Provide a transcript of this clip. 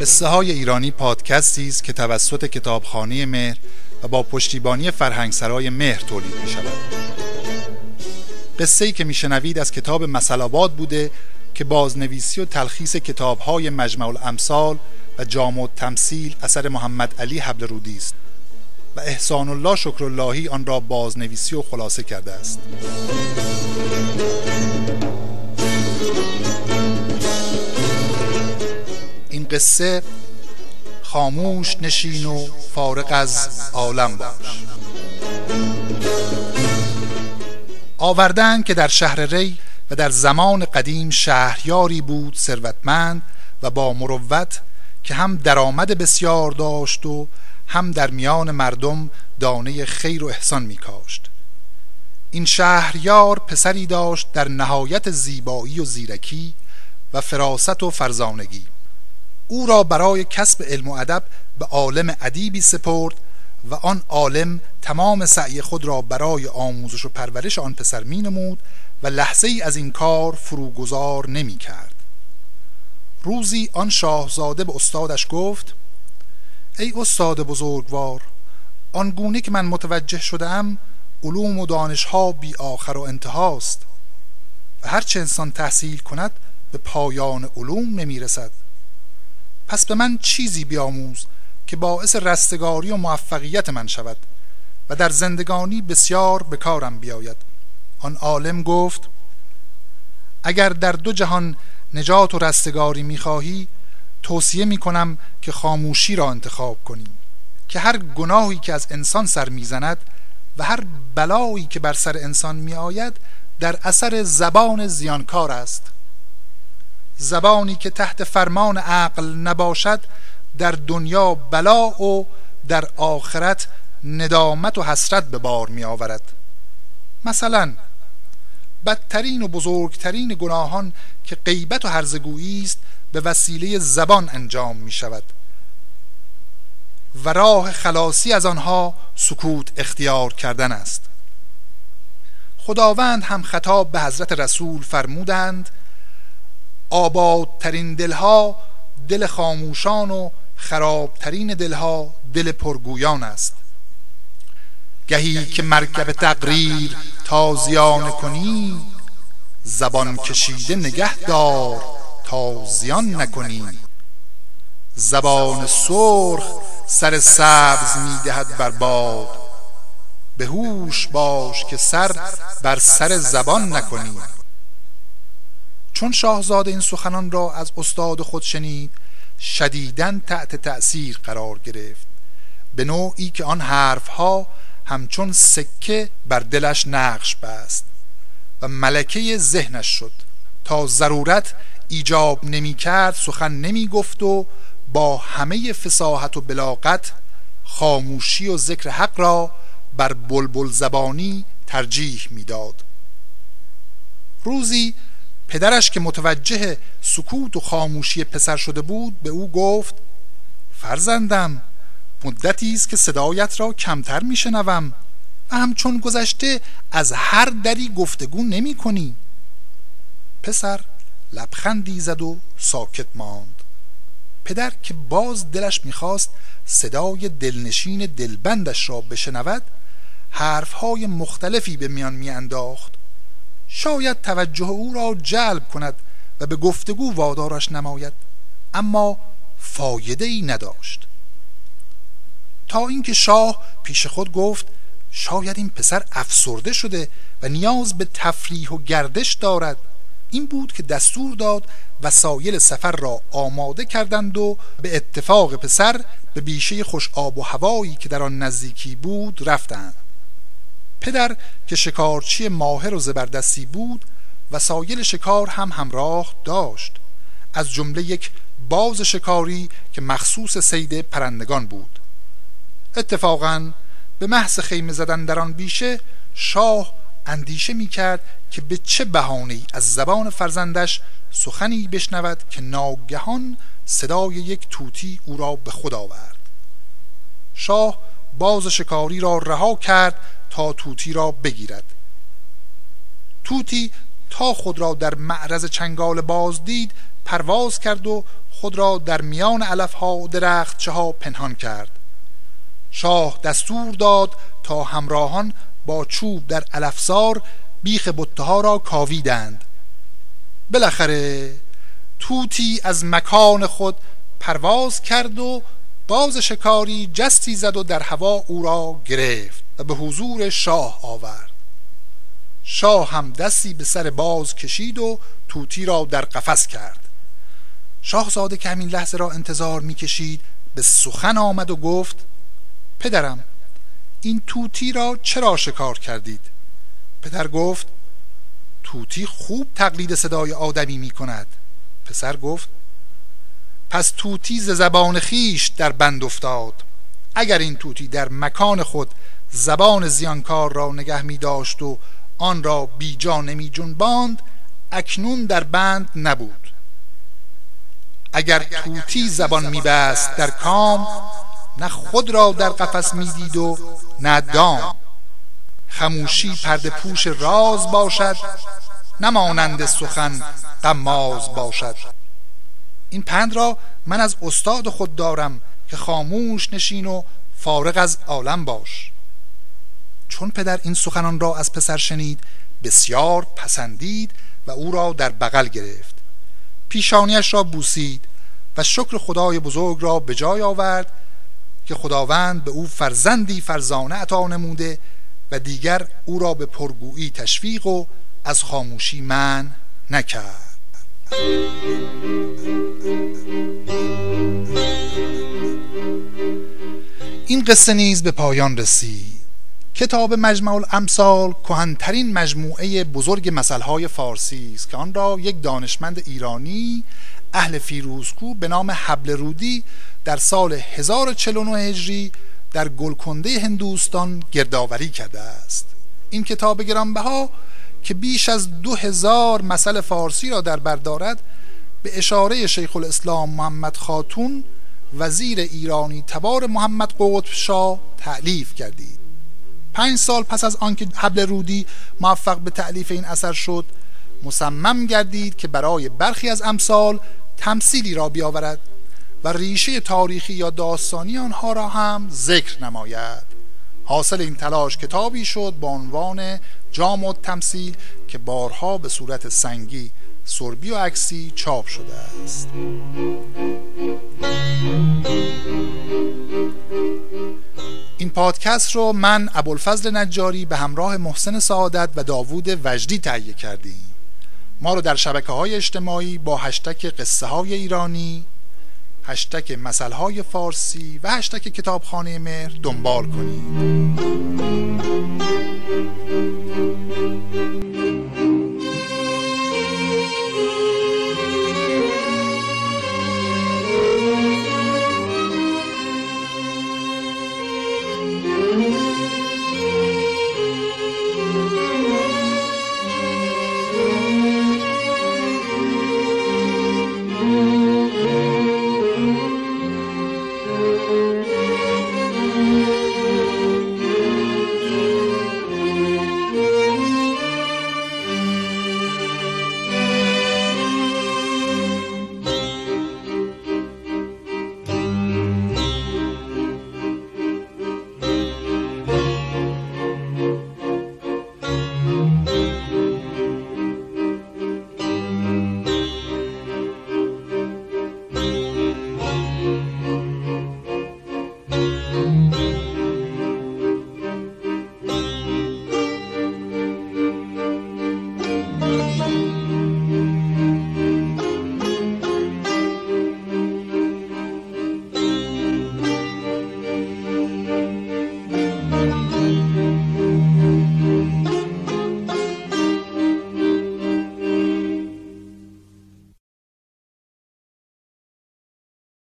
قصه های ایرانی پادکستی است که توسط کتابخانه مهر و با پشتیبانی فرهنگسرای مهر تولید می شود قصه ای که میشنوید از کتاب مسلاباد بوده که بازنویسی و تلخیص کتاب های مجمع الامثال و جامع تمثیل اثر محمد علی حبل رودی است و احسان الله شکراللهی آن را بازنویسی و خلاصه کرده است. قصه خاموش نشین و فارغ از عالم باش. آوردن که در شهر ری و در زمان قدیم شهریاری بود ثروتمند و با مروت که هم درآمد بسیار داشت و هم در میان مردم دانه خیر و احسان می کاشت این شهریار پسری داشت در نهایت زیبایی و زیرکی و فراست و فرزانگی. او را برای کسب علم و ادب به عالم ادیبی سپرد و آن عالم تمام سعی خود را برای آموزش و پرورش آن پسر می نمود و لحظه ای از این کار فروگذار نمی کرد. روزی آن شاهزاده به استادش گفت ای استاد بزرگوار آنگونه که من متوجه شدم علوم و دانشها بی آخر و انتهاست و هرچه انسان تحصیل کند به پایان علوم نمی رسد. پس به من چیزی بیاموز که باعث رستگاری و موفقیت من شود و در زندگانی بسیار به کارم بیاید. آن عالم گفت اگر در دو جهان نجات و رستگاری می‌خواهی توصیه می‌کنم که خاموشی را انتخاب کنی که هر گناهی که از انسان سر می‌زند و هر بلایی که بر سر انسان میآید در اثر زبان زیانکار است. زبانی که تحت فرمان عقل نباشد در دنیا بلا و در آخرت ندامت و حسرت به بار می آورد مثلا بدترین و بزرگترین گناهان که غیبت و هرزگویی است به وسیله زبان انجام می شود و راه خلاصی از آنها سکوت اختیار کردن است. خداوند هم خطاب به حضرت رسول فرمودند آبادترین دلها دل خاموشان و خرابترین دلها دل پرگویان است. گهی که مرکب تقریر تازیان کنی زبان کشیده نگه دار تا زیان نکنی. زبان سرخ سر سبز می‌دهد بر باد. به هوش باش که سر بر سر زبان نکنی. چون شاهزاده این سخنان را از استاد خود شنید شدیدن تحت تأثیر قرار گرفت به نوعی که آن حرفها همچون سکه بر دلش نقش بست و ملکه ذهنش شد تا ضرورت ایجاب نمی کرد سخن نمی گفت و با همه فساحت و بلاغت خاموشی و ذکر حق را بر بلبل زبانی ترجیح می‌داد. روزی پدرش که متوجه سکوت و خاموشی پسر شده بود به او گفت فرزندم مدتی است که صدایت را کمتر میشنوم و همچون گذشته از هر دری گفتگو نمی کنی. پسر لبخندی زد و ساکت ماند. پدر که باز دلش می‌خواست صدای دلنشین دلبندش را بشنود حرفهای مختلفی به میان میانداخت. شاید توجه او را جلب کند و به گفتگو وادارش نماید اما فایده ای نداشت. تا اینکه شاه پیش خود گفت شاید این پسر افسرده شده و نیاز به تفریح و گردش دارد. این بود که دستور داد وسایل سفر را آماده کردند و به اتفاق پسر به بیشه خوش آب و هوایی که در آن نزدیکی بود رفتند. پدر که شکارچی ماهر و زبردستی بود وسایل شکار هم همراه داشت. از جمله یک باز شکاری که مخصوص سید پرندگان بود. اتفاقا به محض خیمه زدن در آن بیشه شاه اندیشه می کرد که به چه بهانه‌ای از زبان فرزندش سخنی بشنود که ناگهان صدای یک توتی او را به خود آورد. شاه باز شکاری را رها کرد تا توتی را بگیرد. توتی تا خود را در معرض چنگال باز دید پرواز کرد و خود را در میان علف ها و درخت ها پنهان کرد. شاه دستور داد تا همراهان با چوب در علفزار بیخ بطه ها را کاویدند. بالاخره توتی از مکان خود پرواز کرد و باز شکاری جستی زد و در هوا او را گرفت و به حضور شاه آورد. شاه هم دستی به سر باز کشید و توتی را در قفس کرد. شاهزاده که همین لحظه را انتظار می‌کشید به سخن آمد و گفت پدرم این توتی را چرا شکار کردید؟ پدر گفت توتی خوب تقلید صدای آدمی می کند پسر گفت پس توتی ز زبان خیش در بند افتاد. اگر این توتی در مکان خود زبان زیانکار را نگه می داشت و آن را بیجا نمی جنباند اکنون در بند نبود. اگر توتی زبان می بست در کام نه خود را در قفس می دید و نه دام. خموشی پرده پوش راز باشد نمانند سخن قماز باشد. این پند را من از استاد خود دارم که خاموش نشین و فارغ از عالم باش. چون پدر این سخنان را از پسر شنید بسیار پسندید و او را در بغل گرفت. پیشانیش را بوسید و شکر خدای بزرگ را به جای آورد که خداوند به او فرزندی فرزانه عطا نموده و دیگر او را به پرگویی تشویق و از خاموشی من نکرد. این قصه نیز به پایان رسید. کتاب مجمع الامثال کهنترین مجموعه بزرگ مسئله فارسی است که آن را یک دانشمند ایرانی اهل فیروزکو به نام حبل رودی در سال 1049 هجری در گلکنده هندوستان گردآوری کرده است. این کتاب گرانبها که بیش از دو هزار فارسی را در بر دارد به اشاره شیخ الاسلام محمد خاتون وزیر ایرانی تبار محمد قطب شاه تعلیف کردید. پنج سال پس از آنکه حبل رودی موفق به تعلیف این اثر شد مصمم گردید که برای برخی از امثال تمثیلی را بیاورد و ریشه تاریخی یا داستانی آنها را هم ذکر نماید. حاصل این تلاش کتابی شد با عنوان جام و تمثیل که بارها به صورت سنگی سربی و عکسی چاپ شده است. این پادکست رو من ابوالفضل نجاری به همراه محسن سعادت و داوود وجدی تهیه کردیم. ما رو در شبکه های اجتماعی با هشتک قصه های ایرانی هشتک مسئله فارسی و هشتک کتابخانه مهر دنبال کنید.